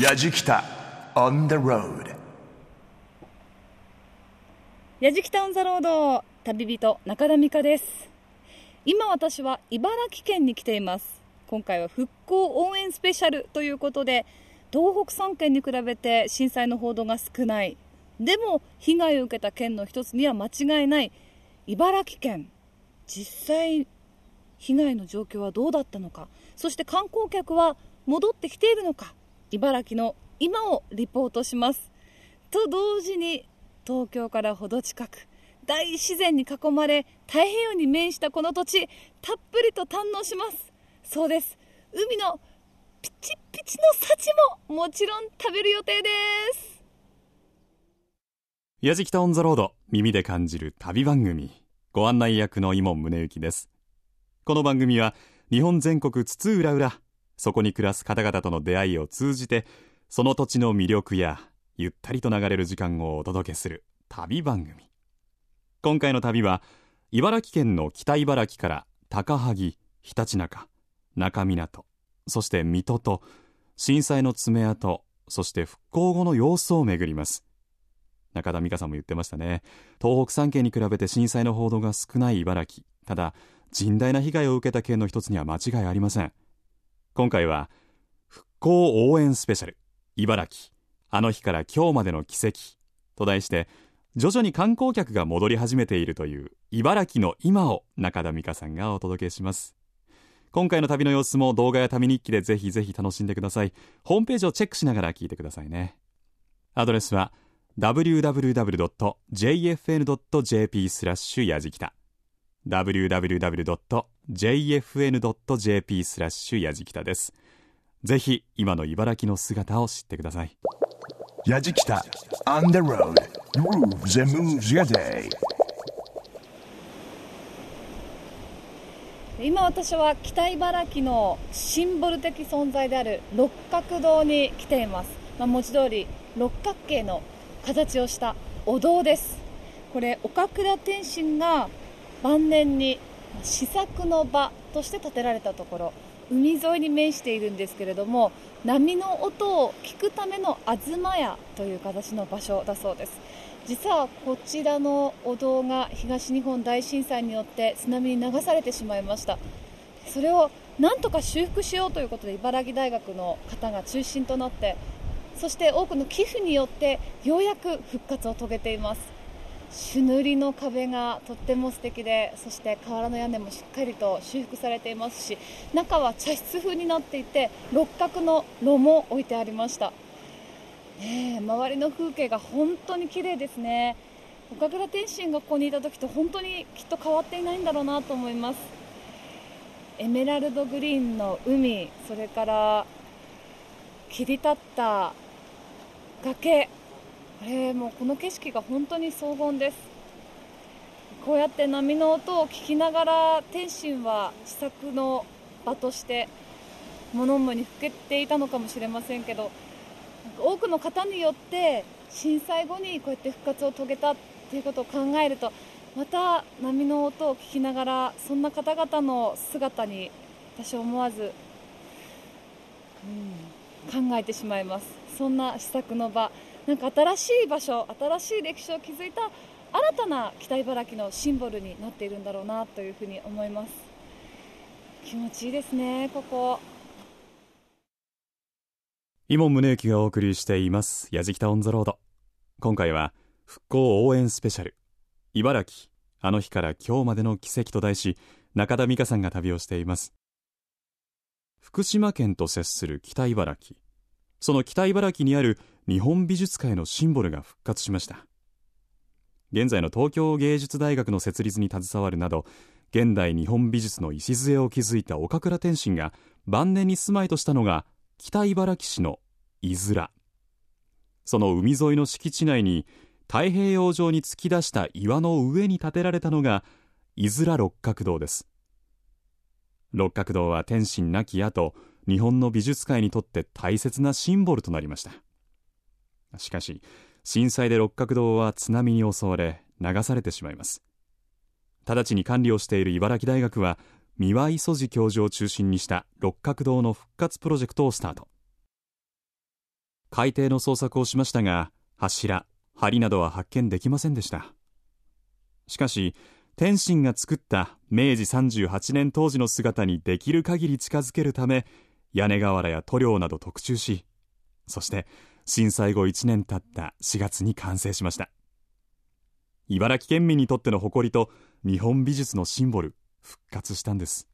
やじきた on the road. やじきたオンザロード旅人中田美香です。今私は茨城県に来ています。今回は復興応援スペシャルということで東北3県に比べて震災の報道が少ない。でも被害を受けた県の一つには間違いない茨城県。実際被害の状況はどうだったのか。そして観光客は戻ってきているのか。茨城の今をリポートします。と同時に東京からほど近く大自然に囲まれ太平洋に面したこの土地たっぷりと堪能します。そうです。海のピチピチの幸ももちろん食べる予定です。やじきたオンザロード耳で感じる旅番組。ご案内役の伊門宗行です。この番組は日本全国津々浦々そこに暮らす方々との出会いを通じてその土地の魅力やゆったりと流れる時間をお届けする旅番組。今回の旅は茨城県の北茨城から高萩ひたちなか中港そして水戸と震災の爪痕そして復興後の様子を巡ります。中田美香さんも言ってましたね。東北3県に比べて震災の報道が少ない茨城。ただ甚大な被害を受けた県の一つには間違いありません。今回は復興応援スペシャル。茨城。あの日から今日までの奇跡と題して徐々に観光客が戻り始めているという茨城の今を中田美香さんがお届けします。今回の旅の様子も動画や旅日記でぜひぜひ楽しんでください。ホームページをチェックしながら聞いてくださいね。アドレスは www.jfn.jp スラッシュやじきた www. www.jfn.jp スラッシュやじきたです。ぜひ今の茨城の姿を知ってください。やじきた。On the road. Grooves and moves your day. 今私は北茨城のシンボル的存在である六角堂に来ています、まあ、文字通り六角形の形をしたお堂です。これ岡倉天心が晩年に試作の場として建てられたところ海沿いに面しているんですけれども波の音を聞くための東屋という形の場所だそうです。実はこちらのお堂が東日本大震災によって津波に流されてしまいました。それをなんとか修復しようということで茨城大学の方が中心となってそして多くの寄付によってようやく復活を遂げています。朱塗りの壁がとっても素敵でそして瓦の屋根もしっかりと修復されていますし中は茶室風になっていて六角の炉も置いてありました、ね、周りの風景が本当に綺麗ですね。岡倉天心がここにいた時と本当にきっと変わっていないんだろうなと思います。エメラルドグリーンの海それから切り立った崖これもうこの景色が本当に荘厳です。こうやって波の音を聞きながら天心は試作の場として物思いにふけていたのかもしれませんけど多くの方によって震災後にこうやって復活を遂げたということを考えるとまた波の音を聞きながらそんな方々の姿に私は思わず、うん、考えてしまいます。そんな試作の場。なんか新しい場所新しい歴史を築いた新たな北茨城のシンボルになっているんだろうなというふうに思います。気持ちいいですねここ。伊門宗行がお送りしていますやじきたオンザロード。今回は復興応援スペシャル。茨城あの日から今日までの奇跡と題し中田美香さんが旅をしています。福島県と接する北茨城。その北茨城にある日本美術界のシンボルが復活しました。現在の東京芸術大学の設立に携わるなど現代日本美術の礎を築いた岡倉天心が晩年に住まいとしたのが北茨城市の伊豆その海沿いの敷地内に太平洋上に突き出した岩の上に建てられたのが伊豆六角堂です。六角堂は天心亡き後日本の美術界にとって大切なシンボルとなりました。しかし震災で六角堂は津波に襲われ流されてしまいます。直ちに管理をしている茨城大学は三輪磯路教授を中心にした六角堂の復活プロジェクトをスタート。海底の捜索をしましたが柱梁などは発見できませんでした。しかし天津が作った明治38年当時の姿にできる限り近づけるため屋根瓦や塗料など特注しそして震災後1年経った4月に完成しました。茨城県民にとっての誇りと日本美術のシンボル復活したんです。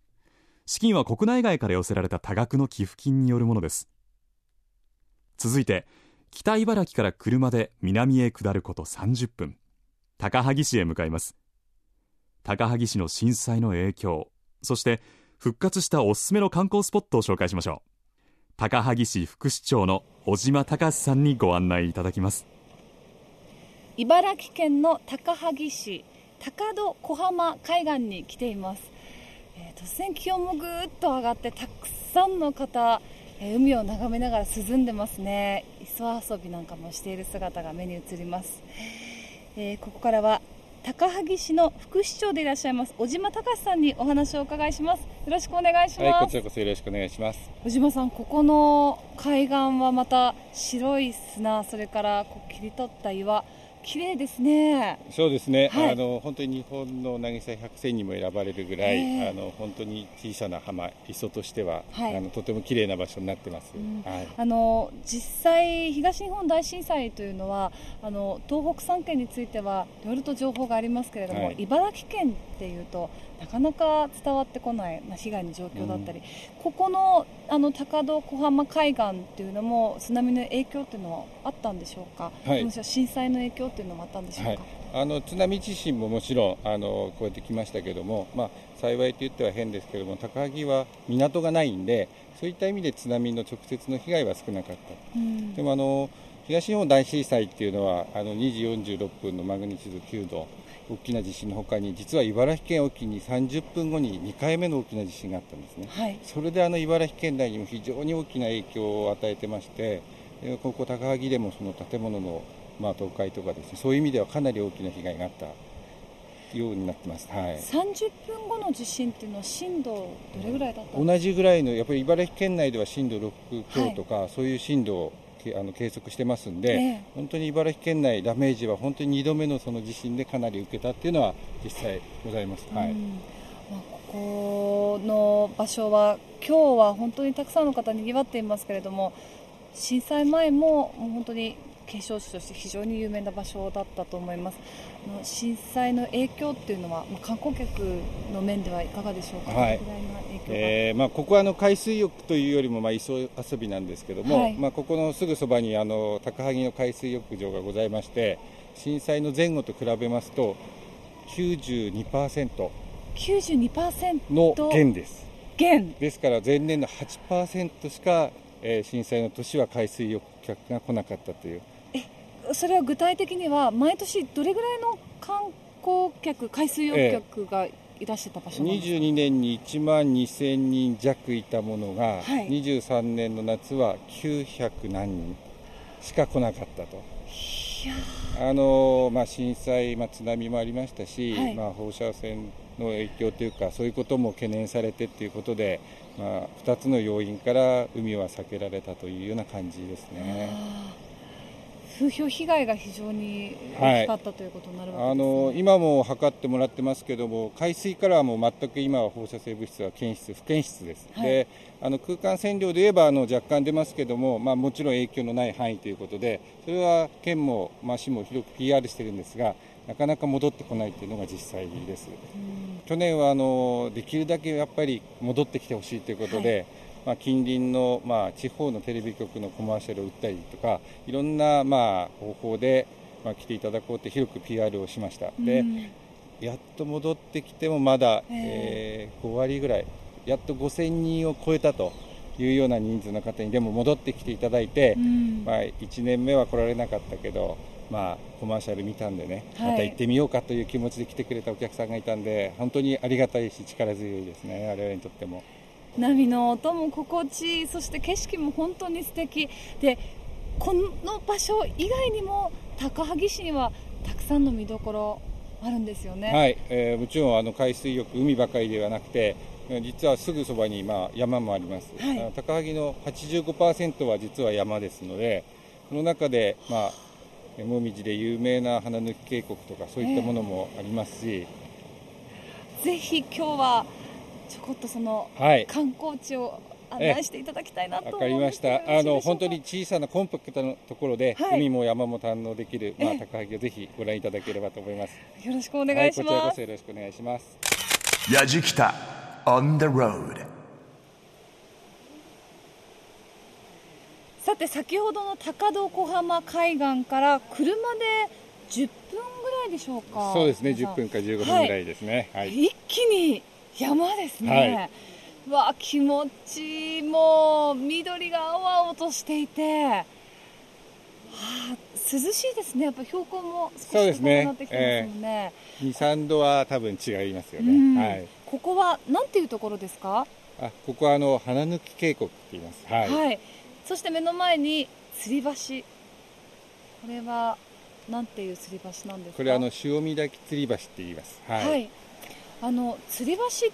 資金は国内外から寄せられた多額の寄付金によるものです。続いて北茨城から車で南へ下ること30分。高萩市へ向かいます。高萩市の震災の影響そして復活したおすすめの観光スポットを紹介しましょう。高萩市副市長の小島隆さんにご案内いただきます。茨城県の高萩市高戸小浜海岸に来ています、えー、突然気温もぐーっと上がってたくさんの方、えー、海を眺めながら涼んでますね。磯遊びなんかもしている姿が目に映ります、えー、ここからは高萩市の副市長でいらっしゃいます小島隆さんにお話をお伺いします。よろしくお願いします、はい、こちらこそよろしくお願いします。小島さんここの海岸はまた白い砂それからこう切り取った岩綺麗ですね。そうですね。はい、あの本当に日本の渚百選にも選ばれるぐらい、えー、あの本当に小さな浜磯としては、はい、あのとても綺麗な場所になってます。うん、はい、あの実際東日本大震災というのはあの東北三県についてはいろいろと情報がありますけれども、はい、茨城県っていうとなかなか伝わってこない、まあ、被害の状況だったり、うん、ここのあの高戸小浜海岸っていうのも津波の影響っていうのはあったんでしょうか、はい、震災の影響っていうのもあったんでしょうか、はい、あの津波地震ももちろんあのこうやって来ましたけども、まあ、幸いと言っては変ですけども高萩は港がないんでそういった意味で津波の直接の被害は少なかった、うん、でもあの東日本大震災っていうのはあの2時46分のマグニチュード9度大きな地震のほかに実は茨城県沖に30分後に2回目の大きな地震があったんですね、はい、それであの茨城県内にも非常に大きな影響を与えてましてここ高萩でもその建物のまあ倒壊とかですねそういう意味ではかなり大きな被害があったようになってます、はい、30分後の地震っていうのは震度どれぐらいだった同じぐらいのやっぱり茨城県内では震度6強とか、はい、そういう震度あの計測してますんで、ええ、本当に茨城県内、ダメージは本当に2度目のその地震でかなり受けたっていうのは実際ございます。はいまあ、ここの場所は今日は本当にたくさんの方にぎわっていますけれども震災前ももう本当に景勝地として非常に有名な場所だったと思います。震災の影響っていうのは、まあ、観光客の面ではいかがでしょうか、はい。えーまあ、ここはあの海水浴というよりもまあ磯遊びなんですけども、はい、まあ、ここのすぐそばにあの高萩の海水浴場がございまして震災の前後と比べますと 92%, 92の減です。減。ですから前年の8%しか、えー、震災の年は海水浴客が来なかったというそれは具体的には毎年どれぐらいの観光客海水浴客がいらしてた場所なんですか、22年に1万2000人弱いたものが、はい、23年の夏は900何人しか来なかったと。あのまあ、震災、まあ、津波もありましたし、はい、まあ、放射線の影響というかそういうことも懸念されてということで、まあ、2つの要因から海は避けられたというような感じですね。風評被害が非常に大きかったということになるわけです、ね、あの今も測ってもらってますけども海水からはもう全く今は放射性物質は検出不検出です、はい、であの空間線量で言えばあの若干出ますけども、まあ、もちろん影響のない範囲ということでそれは県も、まあ、市も広く PR してるんですがなかなか戻ってこないというのが実際です。去年はあのできるだけやっぱり戻ってきてほしいということで、はいまあ、近隣の、まあ、地方のテレビ局のコマーシャルを打ったりとかいろんな、まあ、方法で、まあ、来ていただこうと広く PR をしました、うん、でやっと戻ってきてもまだ、えー、5割ぐらいやっと5000人を超えたというような人数の方にでも戻ってきていただいて、うん、まあ、1年目は来られなかったけど、まあ、コマーシャル見たんでね、また行ってみようかという気持ちで来てくれたお客さんがいたんで本当にありがたいし力強いですね我々にとっても。波の音も心地いいそして景色も本当に素敵。でこの場所以外にも高萩市にはたくさんの見どころあるんですよね、はいえー、もちろんあの海水浴海ばかりではなくて実はすぐそばにまあ山もあります、はい、高萩の85%は実は山ですのでこの中で、まあ、もみじで有名な花抜渓谷とかそういったものもありますし、ぜひ今日はちょこっとそのはい観光地を案内していただきたいなとわ思かりました。あの本当に小さなコンパクトなところで、はい海も山も堪能できる、まあ、ええ高萩をぜひご覧いただければと思います。よろしくおお願いしこちらます、こそよろしくお願いします。Yajikita on the road. さて先ほどの高戸小浜海岸から車で10分ぐらいでしょうか？そうですね、皆さん10分か15分ぐらいですね。はい。一気に山ですね、わあ気持ちいい。もう緑が青々としていて、はあ、涼しいですね。やっぱ標高も少しそうですね高くなってきてますもんね。2、3度は多分違いますようん。ね。はい。ここはなんていうところですか？あ、ここはあの花抜渓谷って言います。はい。はい、そして目の前に吊り橋。これはなんていう吊り橋なんですか？これあの潮見滝吊り橋って言います。はい。はい、あの吊り橋っ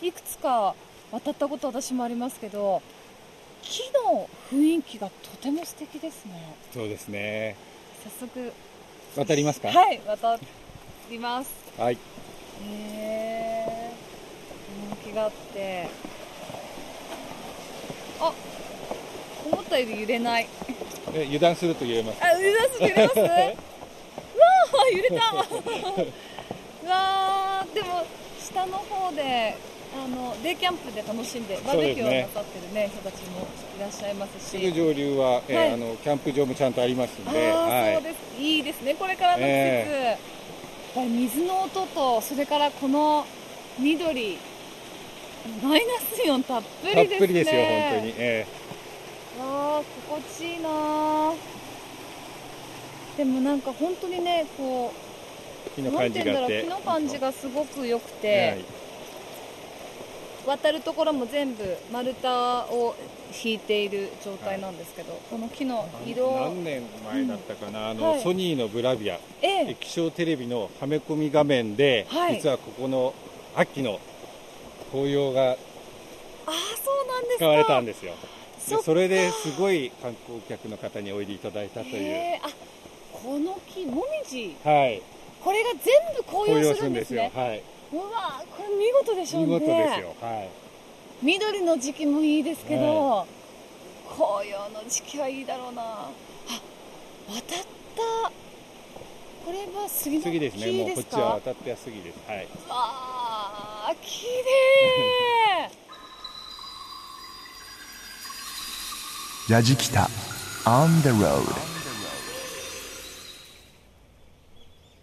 ていくつか渡ったこと私もありますけど木の雰囲気がとても素敵ですねそうですね。早速渡りますか？はい渡りますはい。へえ趣があってあ思ったより揺れないえ油断すると言えます。あ、揺れます、揺れます？うわあ、揺れた。うわあ、でも、下の方で、あの、デイキャンプで楽しんで、バーベキューをなさってるね、人たちもいらっしゃいますし。すぐ上流は、えーはいあのキャンプ場もちゃんとありますんで、ああ、はい。そうです。いいですね、これからの季節。えやっぱり水の音と、それからこの緑。マイナスイオンたっぷりたっですね。ぷりですよ、本当に。えわあ心地いいなあでもなんか本当にねこー、木の感じがあって。木の感じがすごく良くはてい、渡るところも全部丸太を引いている状態なんですけど、この木の色。何年前だったかな、あの、はい。ソニーのブラビア、ええ。液晶テレビのはめ込み画面で、はい。実はここの秋の紅葉がああそうなんですか。使われたんですよ。でそれですごい観光客の方においでいただいたという。この木もみじはい。これが全部紅葉するんですねはい。うわこれ見事でしょうね見事ですよ。はい。緑の時期もいいですけど、紅葉の時期はいいだろうなあ渡ったこれは杉の木次ですね。もうこっですかちは渡ってです。はい。ああ綺麗 Yajikita on the road.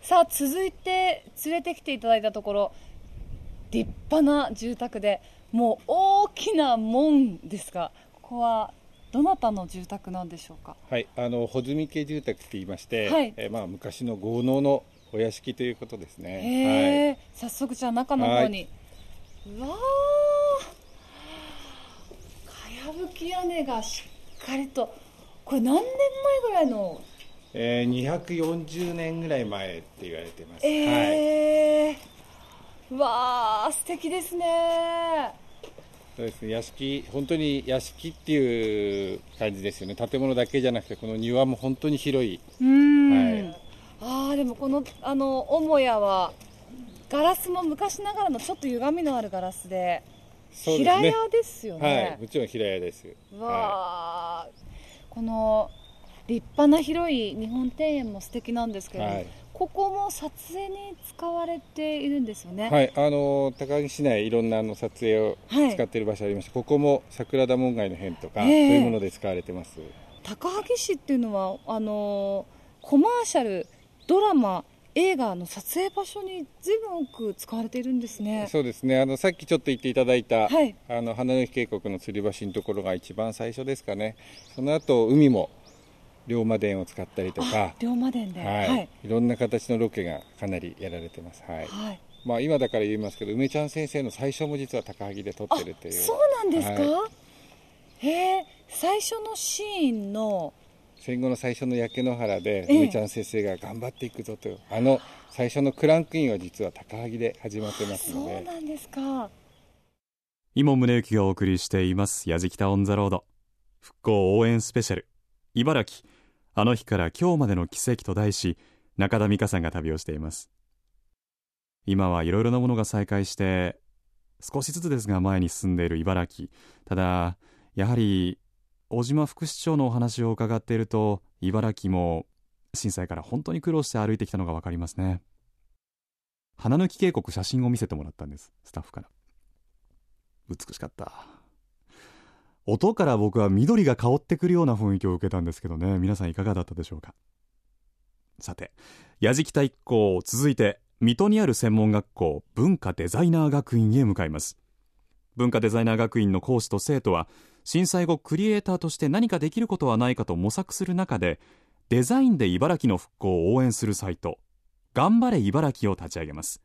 さあ続いて連れてきていただいたところ立派な住宅でもう大きな門ですがここはどなたの住宅なんでしょうか？はい。あの穂積家住宅って言いまして、はいえーまあ昔の豪農のお屋敷ということですね。はい。早速じゃあ中の方に、うわーかやぶき屋根がしっかりとこれ何年前ぐらいのえー、240年ぐらい前って言われてます。はい。ええうわー素敵ですねそうですね。屋敷本当に屋敷っていう感じですよね。建物だけじゃなくてこの庭も本当に広い。はいああでもこのあの母屋はガラスも昔ながらのちょっと歪みのあるガラスでですね。平屋ですよはねい。もちろん平屋です。うわーこの立派な広い日本庭園も素敵なんですけれども、はいここも撮影に使われているんですよね。はい、あの高木市内いろんなあの撮影をはい使っている場所ありまして、ここも桜田門外の変とか、ええそういうもので使われてます。高萩市っていうのはあのコマーシャルドラマ映画の撮影場所に随分多く使われているんですね。そうですね。あのさっきちょっと言っていただいた、はいあの花の木渓谷の吊り橋のところが一番最初ですかね。その後海も龍馬伝を使ったりとか、龍馬伝で、はい、はい。い、ろんな形のロケがかなりやられてます。はい。はい。まあ今だから言いますけど、梅ちゃん先生の最初も実は高萩で撮あってるっていう。そうなんですか、はへえ最初のシーンの。戦後の最初の焼け野原で、ええ。梅ちゃん先生が頑張っていくぞというあの最初のクランクインは実は高萩で始まってますそうのでなんですか。伊門宗行がお送りしています「やじきたオン・ザ・ロード」復興応援スペシャル茨城あの日から今日までの奇跡と題し中田美香さんが旅をしています。今はいろいろなものが再開して少しずつですが前に進んでいる茨城。ただやはり小島副市長のお話を伺っていると茨城も震災から本当に苦労して歩いてきたのが分かりますね。花抜渓谷写真を見せてもらったんですスタッフから。美しかった。音から僕は緑が香ってくるような雰囲気を受けたんですけどね。皆さんいかがだったでしょうか？さて矢敷太一行続いて水戸にある専門学校文化デザイナー学院へ向かいます。文化デザイナー学院の講師と生徒は震災後クリエイターとして何かできることはないかと模索する中でデザインで茨城の復興を応援するサイト頑張れ茨城を立ち上げます。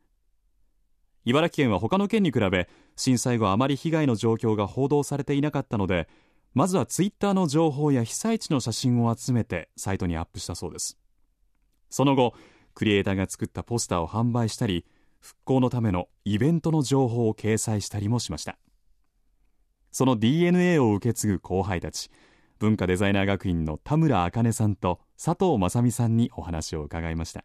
茨城県は他の県に比べ震災後あまり被害の状況が報道されていなかったのでまずはツイッターの情報や被災地の写真を集めてサイトにアップしたそうです。その後クリエイターが作ったポスターを販売したり復興のためのイベントの情報を掲載したりもしました。その DNA を受け継ぐ後輩たち文化デザイナー学院の田村茜さんと佐藤正美さんにお話を伺いました。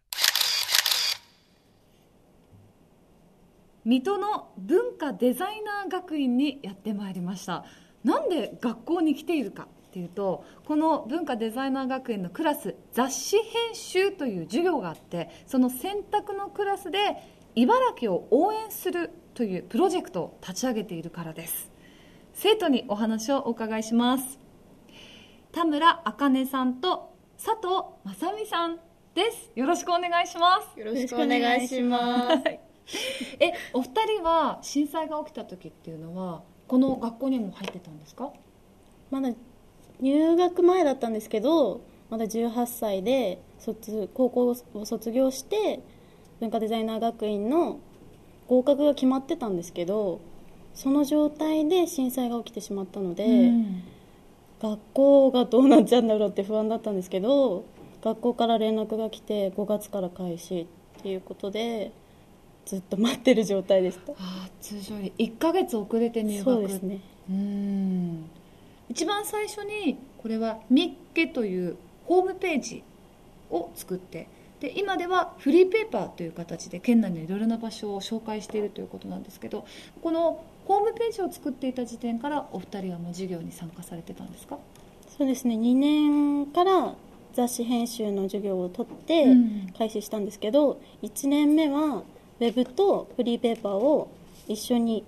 水戸の文化デザイナー学院にやってまいりました。なんで学校に来ているかっていうとこの文化デザイナー学園のクラス雑誌編集という授業があってその選択のクラスで茨城を応援するというプロジェクトを立ち上げているからです。生徒にお話をお伺いします。田村茜さんと佐藤正美さんです。よろしくお願いします。よろしくお願いします えお二人は震災が起きた時っていうのはこの学校にも入ってたんですか？まだ入学前だったんですけどまだ18歳で卒高校を卒業して文化デザイナー学院の合格が決まってたんですけどその状態で震災が起きてしまったので、うん。学校がどうなっちゃうんだろうって不安だったんですけど学校から連絡が来て5月から開始っていうことでずっと待ってる状態でした。ああ通常より1ヶ月遅れて入学。そうですね。うん。一番最初にこれはミッケというホームページを作ってで今ではフリーペーパーという形で県内のいろいろな場所を紹介しているということなんですけどこのホームページを作っていた時点からお二人はもう授業に参加されてたんですか？そうですね。2年から雑誌編集の授業を取ってうん。開始したんですけど、1年目はウェブとフリーペーパーを一緒に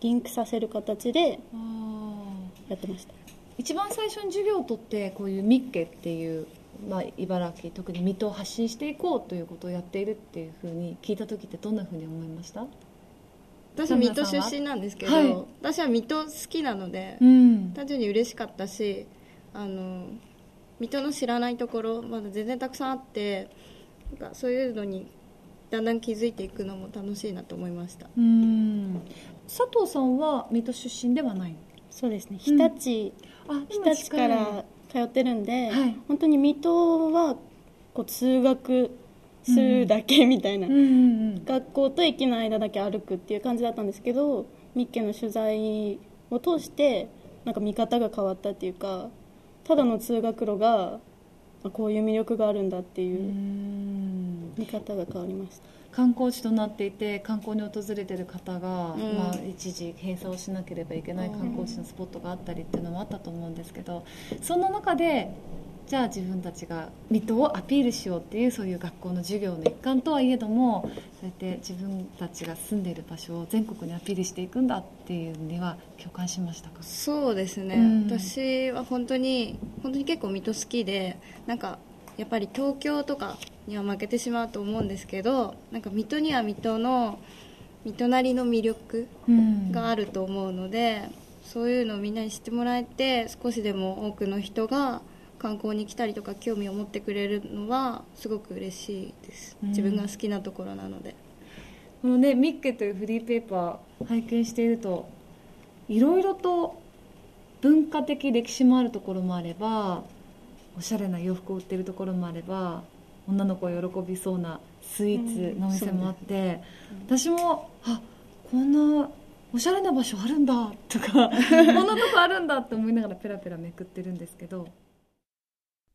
リンクさせる形でああやってました。一番最初に授業を取ってこういうミッケっていう、まあ、茨城特に水戸を発信していこうということをやっているっていうふうに聞いた時ってどんなふうに思いました？私水戸出身なんですけど、はい。私は水戸好きなので、ん。単純に嬉しかったしあの水戸の知らないところまだ全然たくさんあってなんかそういうのにだんだん気づいていくのも楽しいなと思いました。うん。佐藤さんは水戸出身ではないそうですね。日立、あ日立から通ってるんで、はい。本当に水戸はこう通学するだけみたいな、うんうんうん。学校と駅の間だけ歩くっていう感じだったんですけどミッケの取材を通してなんか見方が変わったっていうかただの通学路があこういう魅力があるんだってういうん。見方が変わりました。観光地となっていて観光に訪れてる方が、うん。まあ、一時閉鎖をしなければいけない観光地のスポットがあったりっていうのもあったと思うんですけどそんな中でじゃあ自分たちが水戸をアピールしようっていうそういう学校の授業の一環とはいえどもそうやって自分たちが住んでいる場所を全国にアピールしていくんだっていうには共感しましたか？そうですね、うん私は本当に本当に結構水戸好きでなんかやっぱり東京とかには負けてしまうと思うんですけどなんか水戸には水戸の水戸なりの魅力があると思うので、そういうのをみんなに知ってもらえて少しでも多くの人が観光に来たりとか興味を持ってくれるのはすごく嬉しいです、うん。自分が好きなところなので。このねミッケというフリーペーパー拝見しているといろいろと文化的歴史もあるところもあればおしゃれな洋服を売ってるところもあれば女の子が喜びそうなスイーツのお店もあって、私もあこんなおしゃれな場所あるんだとか こんなとこあるんだって思いながらペラペラめくってるんですけど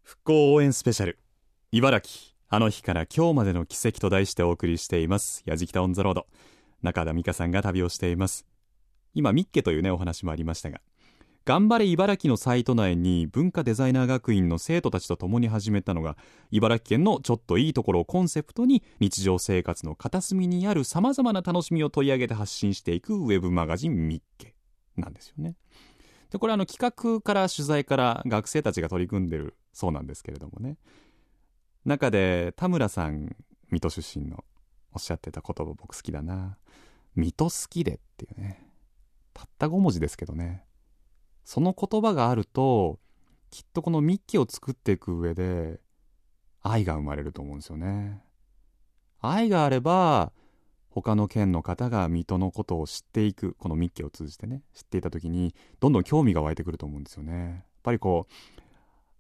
復興応援スペシャル。茨城。あの日から今日までの奇跡と題してお送りしています。やじきたオンザロード。中田美香さんが旅をしています。今ミッケというねお話もありましたが。頑張れ茨城のサイト内に文化デザイナー学院の生徒たちと共に始めたのが茨城県のちょっといいところをコンセプトに日常生活の片隅にあるさまざまな楽しみを取り上げて発信していくウェブマガジンミッケ。なんですよね。でこれあの企画から取材から学生たちが取り組んでるそうなんですけれどもね。中で田村さん水戸出身のおっしゃってた言葉僕好きだな。水戸好きでっていうね。たった5文字ですけどね。その言葉があるときっとこのミッキーを作っていく上で愛が生まれると思うんですよね。愛があれば他の県の方が水戸のことを知っていくこのミッキーを通じてね知っていた時にどんどん興味が湧いてくると思うんですよね。やっぱりこう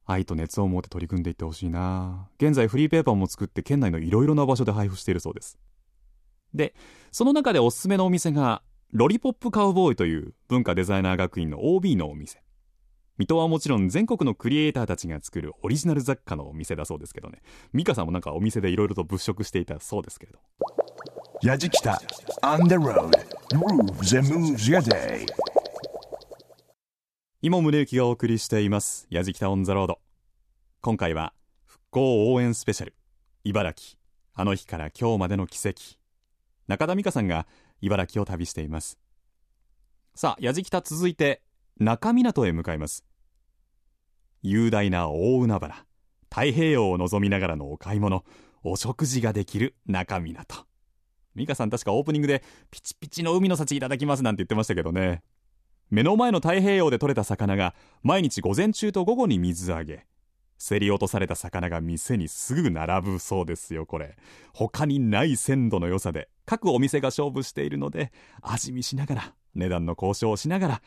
愛と熱を持って取り組んでいってほしいな。現在フリーペーパーも作って県内のいろいろな場所で配布しているそうです。でその中でおすすめのお店がロリポップカウボーイという文化デザイナー学院の OB のお店。水戸はもちろん全国のクリエイターたちが作るオリジナル雑貨のお店だそうですけどね。美香さんもなんかお店でいろいろと物色していたそうですけれど Yajikita on the road. Grooves and moves your day. 今宗行がお送りしています。やじきたオンザロード今回は復興応援スペシャル。茨城。あの日から今日までの奇跡。中田美香さんが茨城を旅しています。さあやじきた続いて中港へ向かいます。雄大な大海原。太平洋を望みながらのお買い物。お食事ができる中港美香さん確かオープニングでピチピチの海の幸いただきますなんて言ってましたけどね。目の前の太平洋で採れた魚が毎日午前中と午後に水揚げ。競り落とされた魚が店にすぐ並ぶそうですよこれ。他にない鮮度の良さで各お店が勝負しているので味見しながら値段の交渉をしながら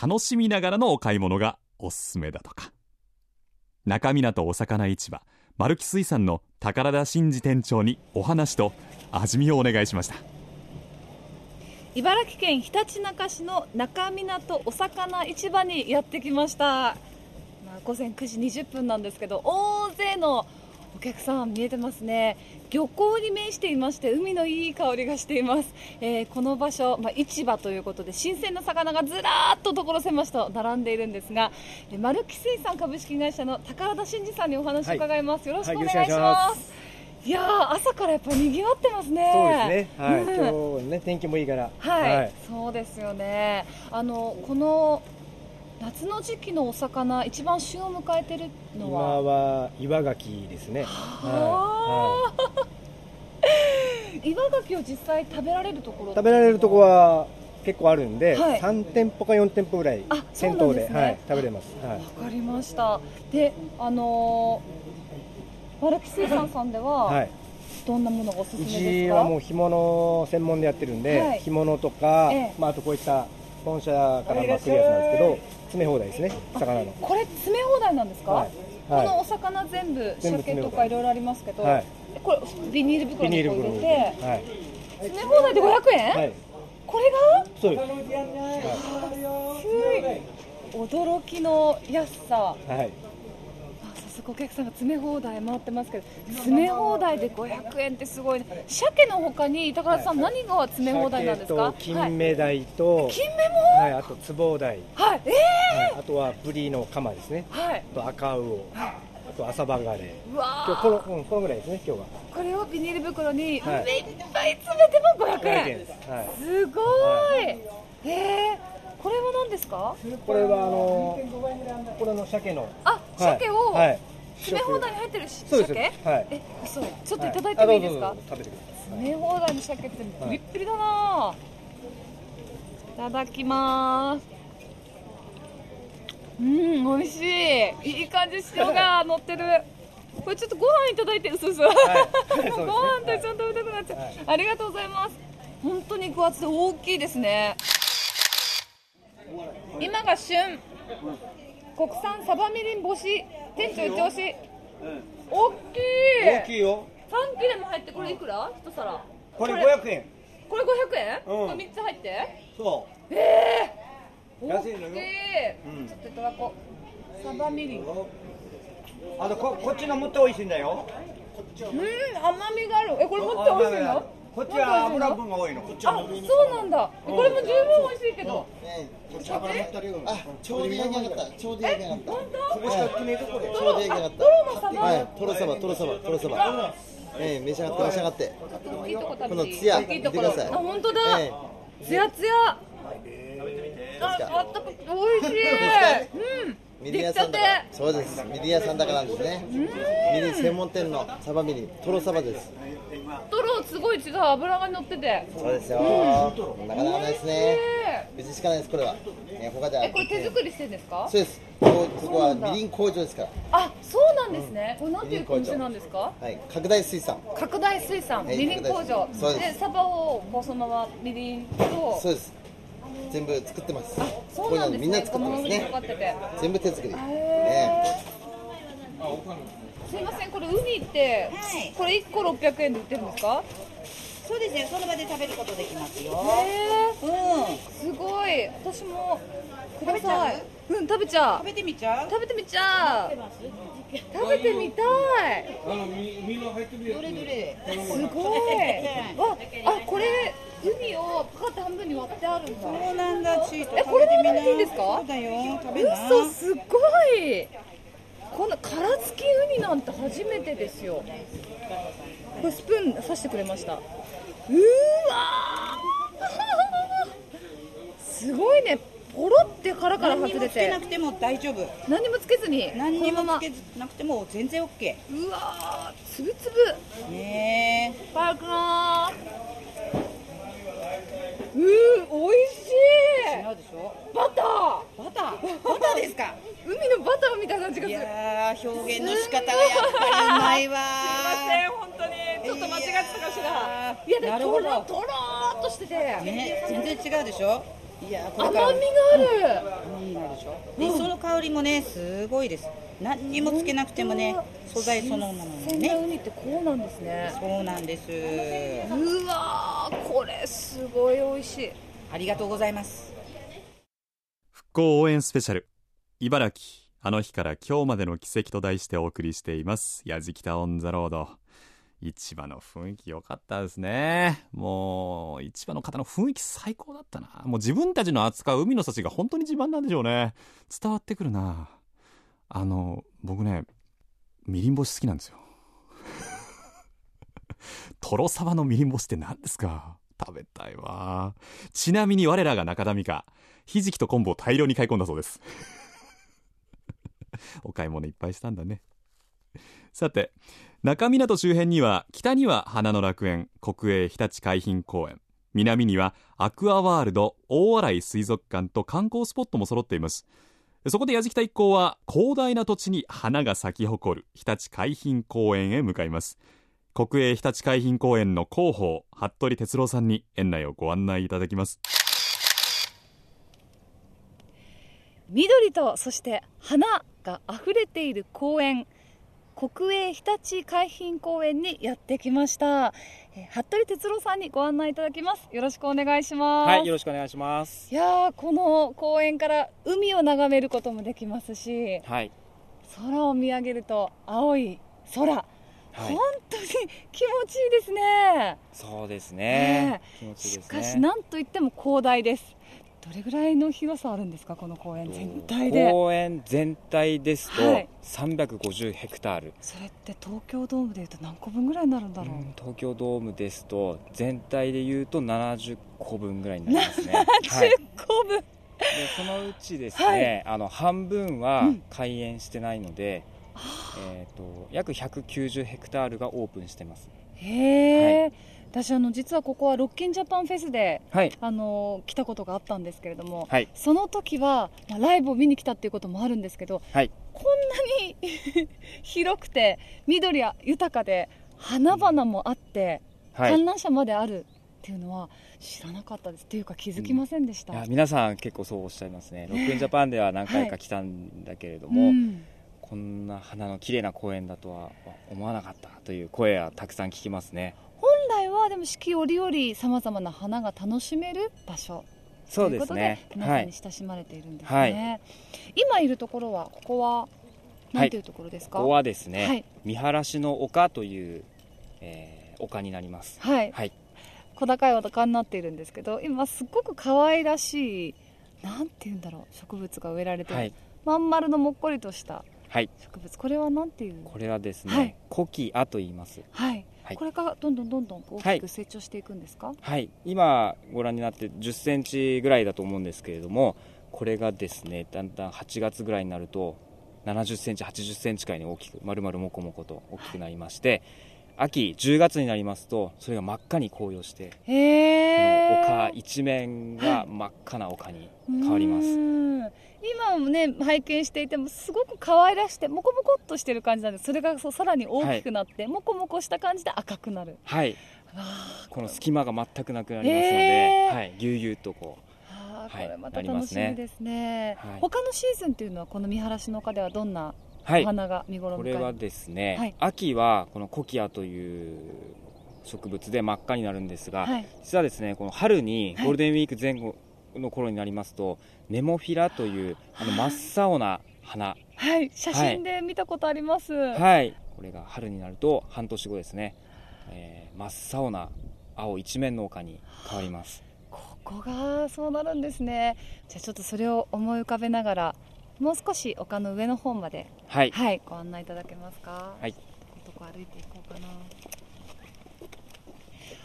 楽しみながらのお買い物がおすすめだとか。中港お魚市場。丸木水産の宝田真二店長にお話と味見をお願いしました。茨城県ひたちなか市の中港お魚市場にやってきました、まあ、午前9時20分なんですけど大勢の客さん見えてますね。漁港に面していまして海のいい香りがしています、えーこの場所、まあ、市場ということで新鮮な魚がずらーっと所狭しと並んでいるんですがえー丸木水産株式会社の宝田真二さんにお話を伺います、よろしくお願いしはいよろしくお願いしまます。いやー朝からやっぱり賑わってますね。そうですね。はい。うん。今日ね天気もいいから。はい、そうですよね。あのこの夏の時期のお魚一番旬を迎えてる今のは？は岩牡蠣ですね。はあー 岩牡蠣を実際食べられるところい。食べられるとこは結構あるんで、はい三店舗か四店舗ぐらい店頭ですねではい食べれます。はい。わかりました。で、あのー、丸木水産さんでは、はい。どんなものがおすすうめですか？ちはもう干物専門でやってるんで、はい干物とか、ええまああとこういった本社からまあ来るやつなんですけど、詰め放題ですね。魚の。これ詰め放題なんですか？はいこはいのお魚全部鮭とかいろいろありますけど、はいこれビニール袋に入入れて。はい。詰め放題で500円、はい。これが？そうです。すごい驚きの安さはい。はい。お客さんが詰め放題回ってますけど詰め放題で500円ってすごいね鮭の他に高田さん、何が詰め放題なんですか鮭と金目鯛と、金目もはい、あとつぼう。鯛、はいえはいあとはブリのカマですね。はいあと赤魚、あと朝バガレ。う。わ今日この、う。ん、このぐらいですね、今日は。これをビニール袋に、はいいっぱい詰めても500 500円円す。はい。すごい、えー、これは何ですかこれはあのこれの鮭の。あ鮭をはい。詰め放題に入ってる。鮭？はい。え嘘。ちょっといただいてもいいですか、食べてください。詰め放題の鮭ってプリップリだな、い、ただきます。うん美味しい。いい感じ塩が乗ってる。これちょっとご飯いただいてうすうす、い。もうご飯と一緒に食べたくなっちゃう、はい。ありがとうございます。本当に肉厚で大きいですね。今が旬国産サバみりん干し店長一押し。大きい。大きいよ。3切れも入ってこれいくら？一皿これこれ。500円。これ500円、うん。これ3つ入って？そええー、安いのよ。うん。ちょっといただこう。サバみりん。う。あとここっちのもっと美味しいんだよ。うん甘みがある。えこれもっと美味しいの？こっちは油分が多いの。こっちはあそうなんだ。えこれも十分美味しいけど。あ、ちょうど焼き上がった。ちょうど焼き上がった。ここしか売ってねえとこでちょうど焼き上がった。トロのサバ？はい、トロサバ、トロサバ、トロサバ。ええ、召し上がって召し上がって。このツヤ大きいところ見てください。あ本当だ。えツヤツヤ。ああった美味しい。うんミリヤさんだから。そうです。ミリヤさんだからなんですね。ミリ専門店のサバミリ、トロサバです。トロすごい違う脂が乗っててそうですよ。なかなかないですね。うちしかないです、これは。え他では。えこれ手作りしてるんですか？そうです。こここはみりん工場ですから。あそうなんですねこれなんていうお店なんですか？はい、拡大水産。拡大水産はいみりん工場そうですサバをこうそのままみりんとそうです。全部作ってます。そうなんですね。みんな作ってますね。かかってて。全部手作り。へね。すいませんこれウニって、これ1個600円で売ってるんですか？そうですね、その場で食べることできますよ。へうん。すごい。私もくだ食べちゃさい。うん食べちゃう。食べてみちゃう？食べてみちゃう。食べてみたい。あの身の入ってるやつ。どれどれ？すごい。わあこれウニをパカって半分に割ってあるんだ。そうなんだ、チート。えこれで食べていいんですか？そうだよ、食べな。嘘すごい。こんな殻付きウニなんて初めてですよ。これスプーン刺してくれました。うーわー。すごいね。ポロって殻から何にもつけ外れて。なくても大丈夫。何にもつけずに。何にもつけなくても全然オッケうわー。つぶつぶ。ー。ねパークなーうーおいしえ。い。違うでしょバタバター？バターですか？ー海のバターみたいな味がいする。やー、表現の仕方がやっぱりうまいわ。すいません本当に。ちょっと間違ってたかしら。いやでなるほど。とろとろーっとしてて、ね、全然違うでしょ？いや甘みれがある。いいなでしょ？で磯の香りもねすごいです。何にもつけなくてもね素材そのもの鮮にね。なウニってこうなんですね。そうなんです。うわーこれすごい美味しい。ありがとうございます。復興応援スペシャル。茨城あの日から今日までの奇跡と題してお送りしています。やじきたオンザロード市場の雰囲気良かったですね。もう市場の方の雰囲気最高だったな。もう自分たちの扱う海の幸が本当に自慢なんでしょうね。伝わってくるな。あの僕ねみりん干し好きなんですよ。トロサバのみりん干しって何ですか？食べたいわ。ちなみに我らが中田美香ひじきと昆布を大量に買い込んだそうです。お買い物いっぱいしたんだね。さて中港周辺には北には花の楽園国営ひたち海浜公園。南にはアクアワールド大洗水族館と観光スポットも揃っています。そこで矢敷田一行は広大な土地に花が咲き誇るひたち海浜公園へ向かいます。国営ひたち海浜公園の広報服部哲郎さんに園内をご案内いただきます。緑とそして花が溢れている公園。国営ひたち海浜公園にやってきました、えー服部哲郎さんにご案内いただきます。よろしくお願いします。はい、よろしくお願いします。いやーこの公園から海を眺めることもできますしはい、空を見上げると青い空、はい。本当に気持ちいいですね。そうですね。ね。気持ちいいしですね。かしなんといっても広大ですどれぐらいの広さあるんですかこの公園全体で。公園全体ですとはい。350ヘクタール、それって東京ドームでいうと何個分ぐらいになるんだろう、東京ドームですと全体でいうと70個分ぐらいになりますね。70個分、でそのうちですね、あの半分はうん。開園してないので、えっ、と約190ヘクタールがオープンしてます。へえ、私あの実はここはロッキンジャパンフェスで、はい。あの来たことがあったんですけれども、はい。その時は、まあ、ライブを見に来たっていうこともあるんですけどはい。こんなに 広くて緑や豊かで花々もあって、はい。観覧車まであるっていうのは知らなかったです。っていうか気づきませんでした、いや皆さん結構そうおっしゃいますね。ロックインジャパンでは何回か来たんだけれども、うんこんな花の綺麗な公園だとは思わなかったという声はたくさん聞きますね。本来はでも四季折々さまざまな花が楽しめる場所そうということでですね。皆さんに親しまれているんですね、はい。今いるところはここはなんていうところですか、ここはですね、はい。見晴らしの丘という、えー丘になります。はい。はい。小高い丘になっているんですけど今すっごく可愛らしいなんて言うんだろう植物が植えられてる、はい。まん丸のもっこりとしたはい。植物。これはなんていう？これはですね、はい。コキアと言います。はい、はい。これからどんどんどんどん大はい。きく成長していくんですか、はい、今ご覧になって10センチぐらいだと思うんですけれどもこれがですねだんだん8月ぐらいになると70センチ80センチくらいに大きく丸々もこもこと大きくなりまして、秋10月になりますとそれが真っ赤に紅葉してへこのー丘一面が真っ赤な丘に変わります、今もね拝見していてもすごく可愛らしてモコモコっとしてる感じなんですそれがそうさらに大きくなって、モコモコした感じで赤くなる。はい。この隙間が全くなくなりますので、へー。はい、ぎゅうぎゅうとこうこれまた楽しみですね。はい。他のシーズンっていうのはこの見晴らしの丘ではどんなはい。お花が見頃これはですね、はい。秋はこのコキアという植物で真っ赤になるんですが、はい。実はですねこの春にはいゴールデンウィーク前後の頃になりますと、ネモフィラというあの真っ青な花。はい写真で見たことあります、はい。これが春になると半年後ですね、えー真っ青な青一面の丘に変わります。ここがそうなるんですね。じゃあちょっとそれを思い浮かべながらもう少し丘の上の方まではい。ご案内いただけますか？はい。どこ歩いていこうかな。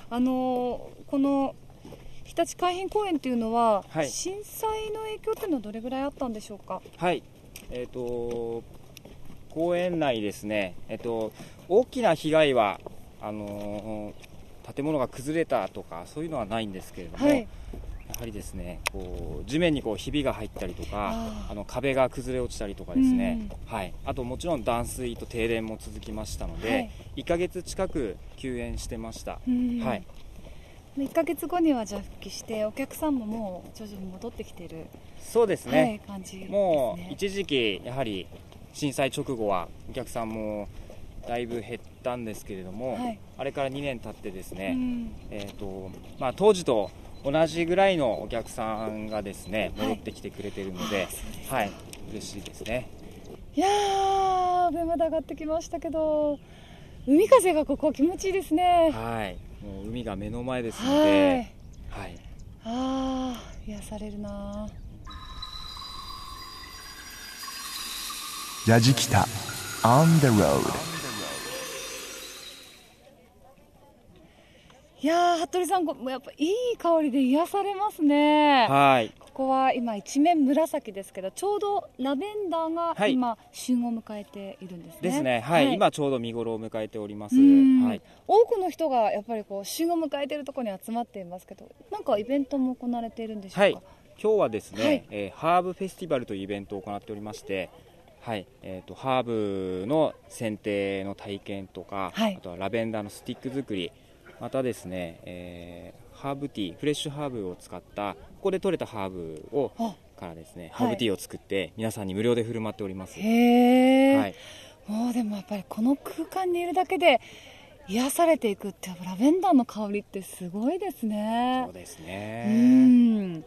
あのーこの日立海浜公園っていうのは、はい。震災の影響っていうのはどれぐらいあったんでしょうか？はい、えっ、と公園内ですね、えっ、と大きな被害はあのー建物が崩れたとかそういうのはないんですけれども、はい。やはりですね、こう地面にこうひびが入ったりとか、ああの壁が崩れ落ちたりとかですね、はい、あともちろん断水と停電も続きましたので、はい。1ヶ月近く休園してました。うん。はい。1ヶ月後にはじゃあ復帰してお客さんももう徐々に戻ってきているそうですね、はい感じね。もう一時期、やはり震災直後はお客さんもだいぶ減ったんですけれども、はい。あれから2年経ってですね、うん。えーとまあ、当時と同じぐらいのお客さんがですねはい。戻ってきてくれてるので、はい嬉しいですね。いやー上まで上がってきましたけど海風がここ気持ちいいですね。はい、もう海が目の前ですのはい。で、はい、あー癒されるなラジキタ On the road いやー服部さんこもうやっぱいい香りで癒されますね。はい、ここは今一面紫ですけどちょうどラベンダーがはい。今旬を迎えているんですね。ですね、はい、今ちょうど見頃を迎えております。うん。はい、多くの人がやっぱりこう旬を迎えているところに集まっていますけどなんかイベントも行われているんでしょうか、はい、今日はですね、はい。えーハーブフェスティバルというイベントを行っておりまして、はい、えっ、とハーブの剪定の体験とか、はい。あとはラベンダーのスティック作り、またですね、えーハーブティー、フレッシュハーブを使ったここで採れたハーブをからですね、ハーブティーを作って皆さんに無料で振る舞っております。へえ、はい、もうでもやっぱりこの空間にいるだけで癒されていくってラベンダーの香りってすごいですね。そうですうね。ん。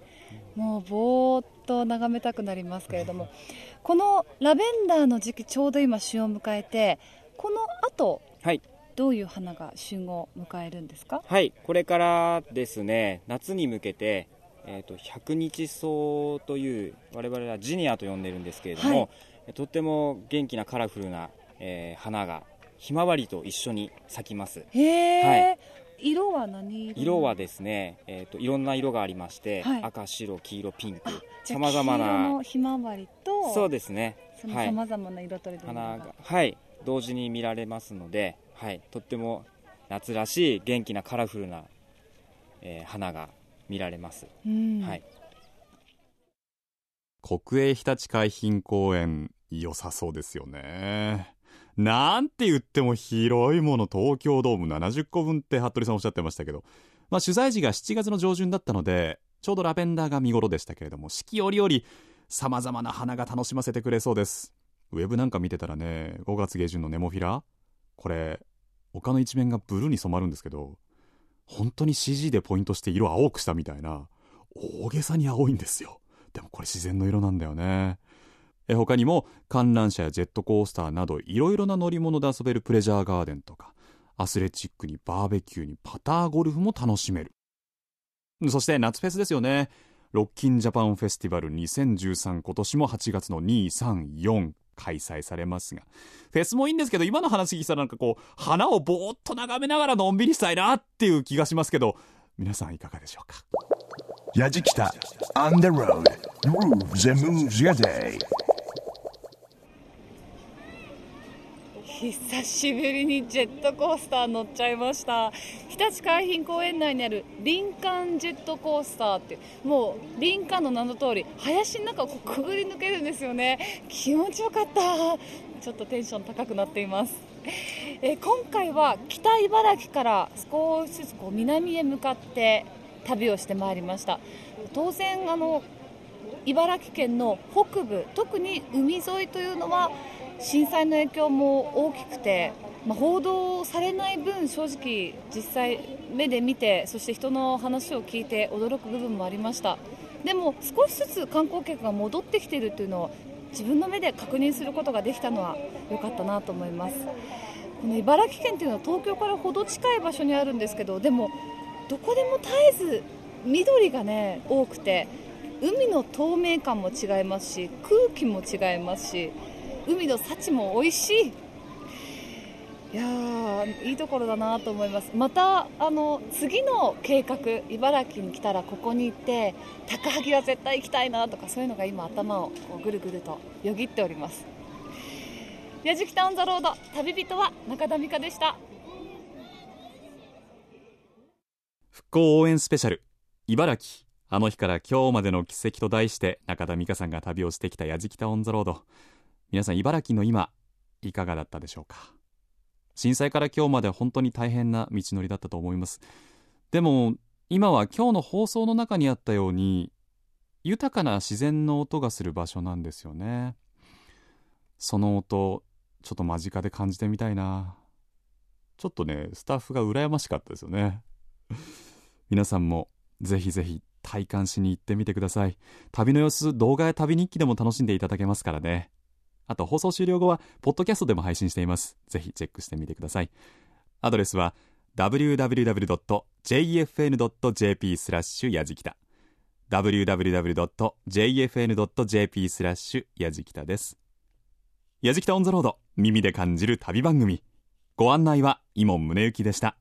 もうぼーっと眺めたくなりますけれども。このラベンダーの時期ちょうど今旬を迎えてこの後はい。どういう花が旬を迎えるんですか？はい、これからですね、夏に向けて、えー、と百日草という我々はジニアと呼んでるんですけれども、とっても元気なカラフルな、えー花がひまわりと一緒に咲きます。はい。色は何色？色はですね、えー、といろんな色がありまして、はい。赤、白、黄色、ピンク、さまざまなのひまわりとそうですね、さまざまな色とりどりの花が、はい、同時に見られますので、はい、とっても夏らしい元気なカラフルな、えー花が見られます。うん。はい。国営ひたち海浜公園良さそうですよね。なんて言っても広いもの。東京ドーム70個分って服部さんおっしゃってましたけど、まあ、取材時が7月の上旬だったのでちょうどラベンダーが見頃でしたけれども四季折々さまざまな花が楽しませてくれそうです。ウェブなんか見てたらね5月下旬のネモフィラ？これ丘の一面がブルーに染まるんですけど本当に CG でポイントして色青くしたみたいな大げさに青いんですよ。でもこれ自然の色なんだよね。え他にも観覧車やジェットコースターなどいろいろな乗り物で遊べるプレジャーガーデンとかアスレチックにバーベキューにパターゴルフも楽しめる。そして夏フェスですよね。ロッキンジャパンフェスティバル2013今年も8月の234開催されますが。フェスもいいんですけど今の話聞いたらなんかこう花をぼーっと眺めながらのんびりしたいなっていう気がしますけど皆さんいかがでしょうか？やじきた On the road. Grooves and moves your day. 久しぶりにジェットコースター乗っちゃいました。日立海浜公園内にある林間ジェットコースターってもう林間の名の通り林の中をこうくぐり抜けるんですよね。気持ちよかった。ちょっとテンション高くなっています。え今回は北茨城から少しずつこう南へ向かって旅をしてまいりました。当然あの茨城県の北部特に海沿いというのは震災の影響も大きくて、まあ、報道されない分正直実際目で見てそして人の話を聞いて驚く部分もありました。でも少しずつ観光客が戻ってきているというのを自分の目で確認することができたのは良かったなと思います。この茨城県というのは東京から程近い場所にあるんですけどでもどこでも絶えず緑がね多くて海の透明感も違いますし空気も違いますし海の幸も美味しい。いやーいいところだなと思います。またあの次の計画茨城に来たらここに行って高萩は絶対行きたいなとかそういうのが今頭をこうぐるぐるとよぎっております。矢敷タウンザロード旅人は中田美香でした。復興応援スペシャル茨城。あの日から今日までの奇跡と題して中田美香さんが旅をしてきた矢敷タウンザロード。皆さん茨城の今いかがだったでしょうか？震災から今日まで本当に大変な道のりだったと思います。でも今は今日の放送の中にあったように豊かな自然の音がする場所なんですよね。その音ちょっと間近で感じてみたいな。ちょっとねスタッフが羨ましかったですよね。皆さんもぜひぜひ体感しに行ってみてください。旅の様子動画や旅日記でも楽しんでいただけますからね。あと放送終了後はポッドキャストでも配信しています。ぜひチェックしてみてください。アドレスは www.jfn.jp スラッシュやじきた。www.jfn.jp スラッシュやじきたです。やじきたオンザロード耳で感じる旅番組。ご案内は伊門宗行でした。